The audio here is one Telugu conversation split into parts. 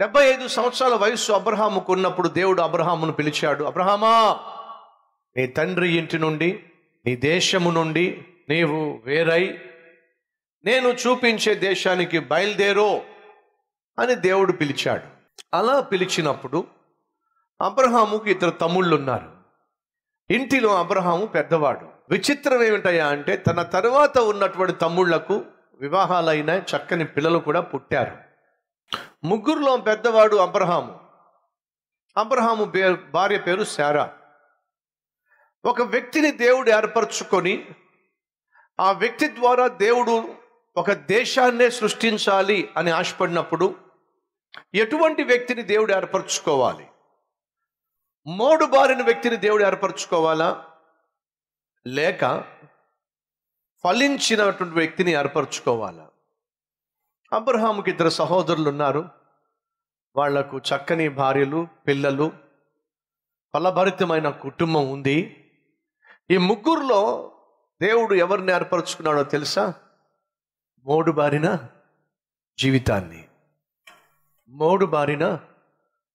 డెబ్బై ఐదు సంవత్సరాల వయస్సు అబ్రహాముకు ఉన్నప్పుడు దేవుడు అబ్రహామును పిలిచాడు అబ్రహామా నీ తండ్రి ఇంటి నుండి నీ దేశము నుండి నీవు వేరై నేను చూపించే దేశానికి బయలుదేరో అని దేవుడు పిలిచాడు. అలా పిలిచినప్పుడు అబ్రహాముకు ఇద్దరు తమ్ముళ్ళు ఉన్నారు ఇంటిలో అబ్రహాము పెద్దవాడు. విచిత్రం ఏమిటయ్యా అంటే తన తరువాత ఉన్నటువంటి తమ్ముళ్ళకు వివాహాలైన చక్కని పిల్లలు కూడా పుట్టారు. ముగ్గురులో పెద్దవాడు అబ్రహాము. అబ్రహాము భార్య పేరు శారా. ఒక వ్యక్తిని దేవుడు ఏర్పరచుకొని ఆ వ్యక్తి ద్వారా దేవుడు ఒక దేశాన్నే సృష్టించాలి అని ఆశపడినప్పుడు ఎటువంటి వ్యక్తిని దేవుడు ఏర్పరచుకోవాలి? మోడు బారిన వ్యక్తిని దేవుడు ఏర్పరచుకోవాలా? లేక ఫలించినటువంటి వ్యక్తిని ఏర్పరచుకోవాలా? అబ్రహాముకి ఇద్దరు సహోదరులు ఉన్నారు వాళ్ళకు చక్కని భార్యలు పిల్లలు ఫలభరితమైన కుటుంబం ఉంది. ఈ ముగ్గురులో దేవుడు ఎవరిని ఏర్పరచుకున్నాడో తెలుసా? మోడు బారిన జీవితాన్ని. మోడు బారిన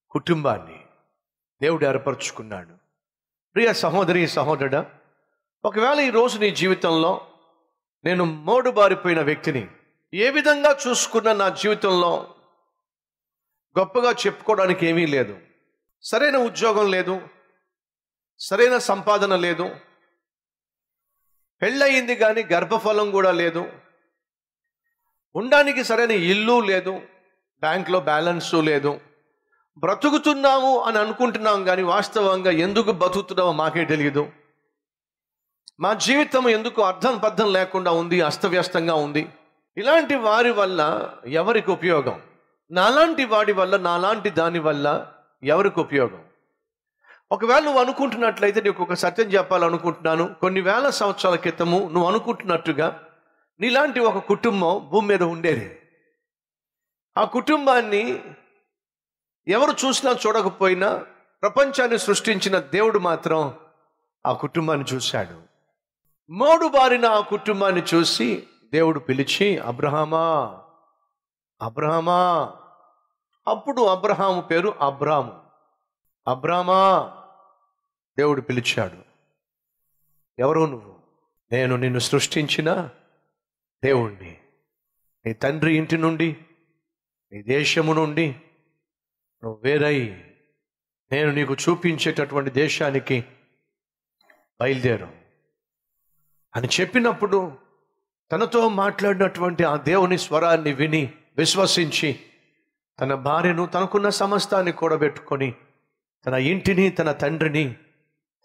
కుటుంబాన్ని దేవుడు ఏర్పరచుకున్నాడు. ప్రియ సహోదరి సహోదరుడా ఒకవేళ ఈరోజు నీ జీవితంలో నేను మోడు బారిపోయిన వ్యక్తిని ఏ విధంగా చూసుకున్న నా జీవితంలో గొప్పగా చెప్పుకోవడానికి ఏమీ లేదు. సరైన ఉద్యోగం లేదు. సరైన సంపాదన లేదు. పెళ్ళయింది కానీ గర్భఫలం కూడా లేదు. ఉండడానికి సరైన ఇల్లు లేదు. బ్యాంక్లో బ్యాలెన్సు లేదు. బ్రతుకుతున్నాము అని అనుకుంటున్నాం కానీ వాస్తవంగా ఎందుకు బతుకుతున్నామో మాకే తెలియదు మా జీవితం ఎందుకు అర్థం పద్ధం లేకుండా ఉంది అస్తవ్యస్తంగా ఉంది? ఇలాంటి వారి వల్ల ఎవరికి ఉపయోగం? నాలాంటి వాడి వల్ల నాలాంటి దాని వల్ల ఎవరికి ఉపయోగం? ఒకవేళ నువ్వు అనుకుంటున్నట్లయితే నీకు ఒక సత్యం చెప్పాలనుకుంటున్నాను. కొన్ని వేల సంవత్సరాల క్రితము నువ్వు అనుకుంటున్నట్టుగా నీలాంటి ఒక కుటుంబం భూమి మీద ఉండేది. ఆ కుటుంబాన్ని ఎవరు చూసినా చూడకపోయినా ప్రపంచాన్ని సృష్టించిన దేవుడు మాత్రం ఆ కుటుంబాన్ని చూశాడు. మోడు బారిన ఆ కుటుంబాన్ని చూసి దేవుడు పిలిచి అబ్రహమా అబ్రహమా. అప్పుడు అబ్రహాము పేరు అబ్రాము. అబ్రామా దేవుడు పిలిచాడు. ఎవరు నువ్వు? నేను నిన్ను సృష్టించిన దేవుణ్ణి. నీ తండ్రి ఇంటి నుండి నీ దేశము నుండి నువ్వు వేరై నేను నీకు చూపించేటటువంటి దేశానికి బయలుదేరు అని చెప్పినప్పుడు తనతో మాట్లాడినటువంటి ఆ దేవుని స్వరాన్ని విని విశ్వసించి తన భార్యను తనకున్న సమస్తాన్ని కూడబెట్టుకొని తన ఇంటిని తన తండ్రిని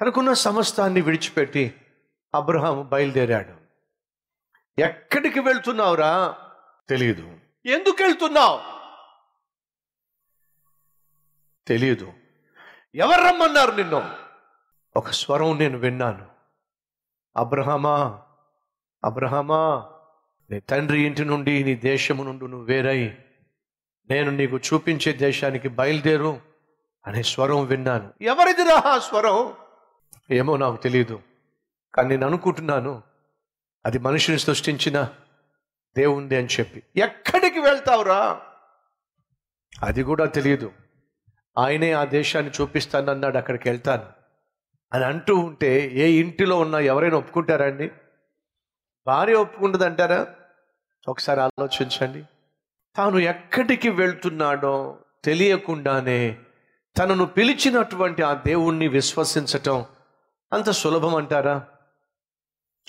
తనకున్న సమస్తాన్ని విడిచిపెట్టి అబ్రహాం బయలుదేరాడు. ఎక్కడికి వెళ్తున్నావురా? తెలియదు ఎందుకు వెళ్తున్నావు? తెలియదు ఎవరు రమ్మన్నారు నిన్ను? ఒక స్వరం నేను విన్నాను. అబ్రహమా అబ్రహమా నీ తండ్రి ఇంటి నుండి నీ దేశము నుండి నువ్వు వేరై నేను నీకు చూపించే దేశానికి బయలుదేరు అనే స్వరం విన్నాను. ఎవరిదిరా ఆ స్వరం? ఏమో నాకు తెలియదు కానీ నేను అనుకుంటున్నాను అది మనిషిని సృష్టించిన దేవుంది అని చెప్పి. ఎక్కడికి వెళ్తావురా? అది కూడా తెలియదు ఆయనే ఆ దేశాన్ని చూపిస్తానన్నాడు అక్కడికి వెళ్తాను అని అంటూ ఉంటే ఏ ఇంటిలో ఉన్నా ఎవరైనా ఒప్పుకుంటారా అండి? భార్య ఒప్పుకుంటుంది అంటారా ఒకసారి ఆలోచించండి. తాను ఎక్కడికి వెళ్తున్నాడో తెలియకుండానే తనను పిలిచినటువంటి ఆ దేవుణ్ణి విశ్వసించటం అంత సులభం అంటారా?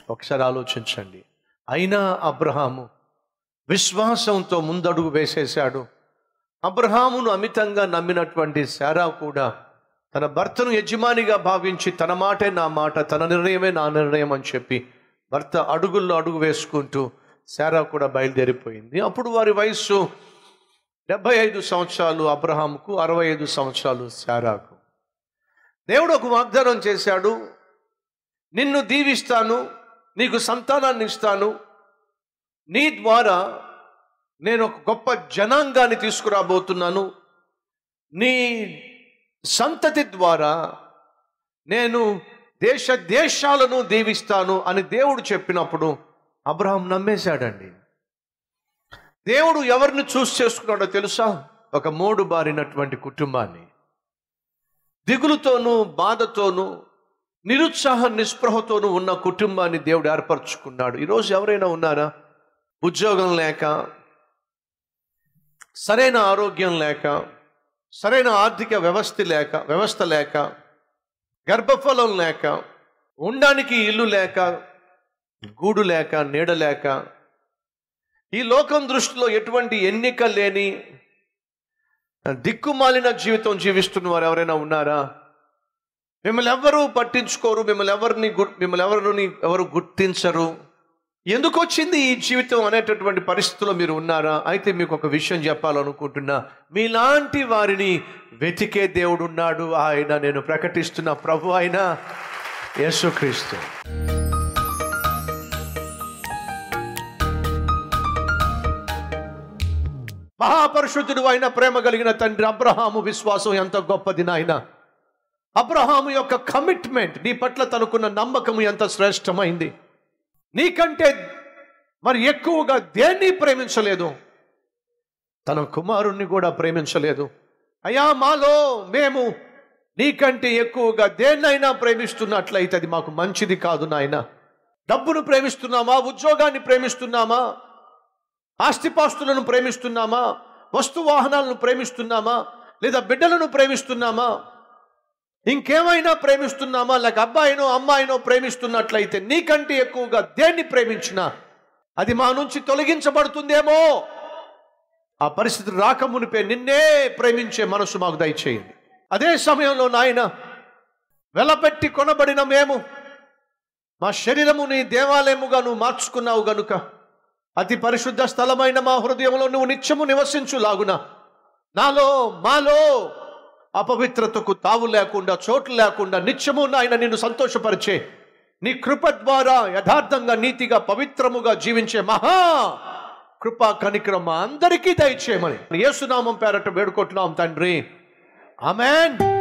ఒకసారి ఆలోచించండి. అయినా అబ్రహాము విశ్వాసంతో ముందడుగు వేసేశాడు. అబ్రహామును అమితంగా నమ్మినటువంటి శారా కూడా తన భర్తను యజమానిగా భావించి తన మాటే నా మాట తన నిర్ణయమే నా నిర్ణయం అని చెప్పి భర్త అడుగుల్లో అడుగు వేసుకుంటూ శారా కూడా బయలుదేరిపోయింది. అప్పుడు వారి వయస్సు డెబ్బై ఐదు సంవత్సరాలు అబ్రహాంకు అరవై ఐదు సంవత్సరాలు శారాకు. దేవుడు ఒక వాగ్దానం చేశాడు. నిన్ను దీవిస్తాను నీకు సంతానాన్ని ఇస్తాను. నీ ద్వారా నేను ఒక గొప్ప జనాంగాన్ని తీసుకురాబోతున్నాను. నీ సంతతి ద్వారా నేను దేశ దేశాలను దీవిస్తాను అని దేవుడు చెప్పినప్పుడు అబ్రహాం నమ్మేశాడండి. దేవుడు ఎవరిని చూస్ చేసుకున్నాడో తెలుసా? ఒక మూడు బారినటువంటి కుటుంబాన్ని. దిగులుతోనూ బాధతోనూ నిరుత్సాహ నిస్పృహతోనూ ఉన్న కుటుంబాన్ని దేవుడు ఏర్పరచుకున్నాడు. ఈరోజు ఎవరైనా ఉన్నారా? ఉద్యోగం లేక సరైన ఆరోగ్యం లేక సరైన ఆర్థిక వ్యవస్థ లేక వ్యవస్థ లేక గర్భఫలం లేక ఉండడానికి ఇల్లు లేక గూడు లేక నీడ లేక ఈ లోకం దృష్టిలో ఎటువంటి ఎన్నిక లేని దిక్కుమాలిన జీవితం జీవిస్తున్న వారు ఎవరైనా ఉన్నారా? మిమ్మల్ని ఎవరు పట్టించుకోరు మిమ్మల్ని ఎవరిని గు- మిమ్మల్ని ఎవరిని ఎవరు గుర్తించరు? ఎందుకు వచ్చింది ఈ జీవితం అనేటటువంటి పరిస్థితుల్లో మీరు ఉన్నారా? అయితే మీకు ఒక విషయం చెప్పాలనుకుంటున్నా. మీలాంటి వారిని వెతికే దేవుడు ఉన్నాడు. ఆయన నేను ప్రకటిస్తున్న ప్రభు ఆయన యేసుక్రీస్తు. మహాపరిశుద్ధుడు అయిన ప్రేమ కలిగిన తండ్రి అబ్రహాము విశ్వాసం ఎంత గొప్పది నాయన. అబ్రహాము యొక్క కమిట్మెంట్ నీ పట్ల తనకున్న నమ్మకము ఎంత శ్రేష్టమైంది. నీకంటే మరి ఎక్కువగా దేన్ని ప్రేమించలేదు? తన కుమారుణ్ణి కూడా ప్రేమించలేదు. అయ్యా మాలో మేము నీకంటే ఎక్కువగా దేన్నైనా ప్రేమిస్తున్నట్లయితే అది మాకు మంచిది కాదు నాయన. డబ్బును ప్రేమిస్తున్నామా? ఉద్యోగాన్ని ప్రేమిస్తున్నామా? ఆస్తిపాస్తులను ప్రేమిస్తున్నామా? వస్తు వాహనాలను ప్రేమిస్తున్నామా? లేదా బిడ్డలను ప్రేమిస్తున్నామా? ఇంకేమైనా ప్రేమిస్తున్నామా? లేక అబ్బాయినో అమ్మాయినో ప్రేమిస్తున్నట్లయితే నీకంటే ఎక్కువగా దేన్ని ప్రేమించినా? అది మా నుంచి తొలగించబడుతుందేమో? ఆ పరిస్థితి రాకమునిపే నిన్నే ప్రేమించే మనసు మాకు దయచేయండి. అదే సమయంలో నాయన వెలపెట్టి కొనబడిన మేము మా శరీరము నీ దేవాలయముగా నువ్వు మార్చుకున్నావు గనుక అతి పరిశుద్ధ స్థలమైన మా హృదయంలో నువ్వు నిత్యము నివసించులాగున నాలో మాలో అపవిత్రతకు తావు లేకుండా చోటు లేకుండా నిత్యము నాయన నిన్ను సంతోషపరిచే నీ కృప ద్వారా యథార్థంగా నీతిగా పవిత్రముగా జీవించే మహా కృపా కనిక్రమ అందరికీ దయచేయమని. యేసునామం పేరట వేడుకుంటున్నాం తండ్రి. ఆమెన్.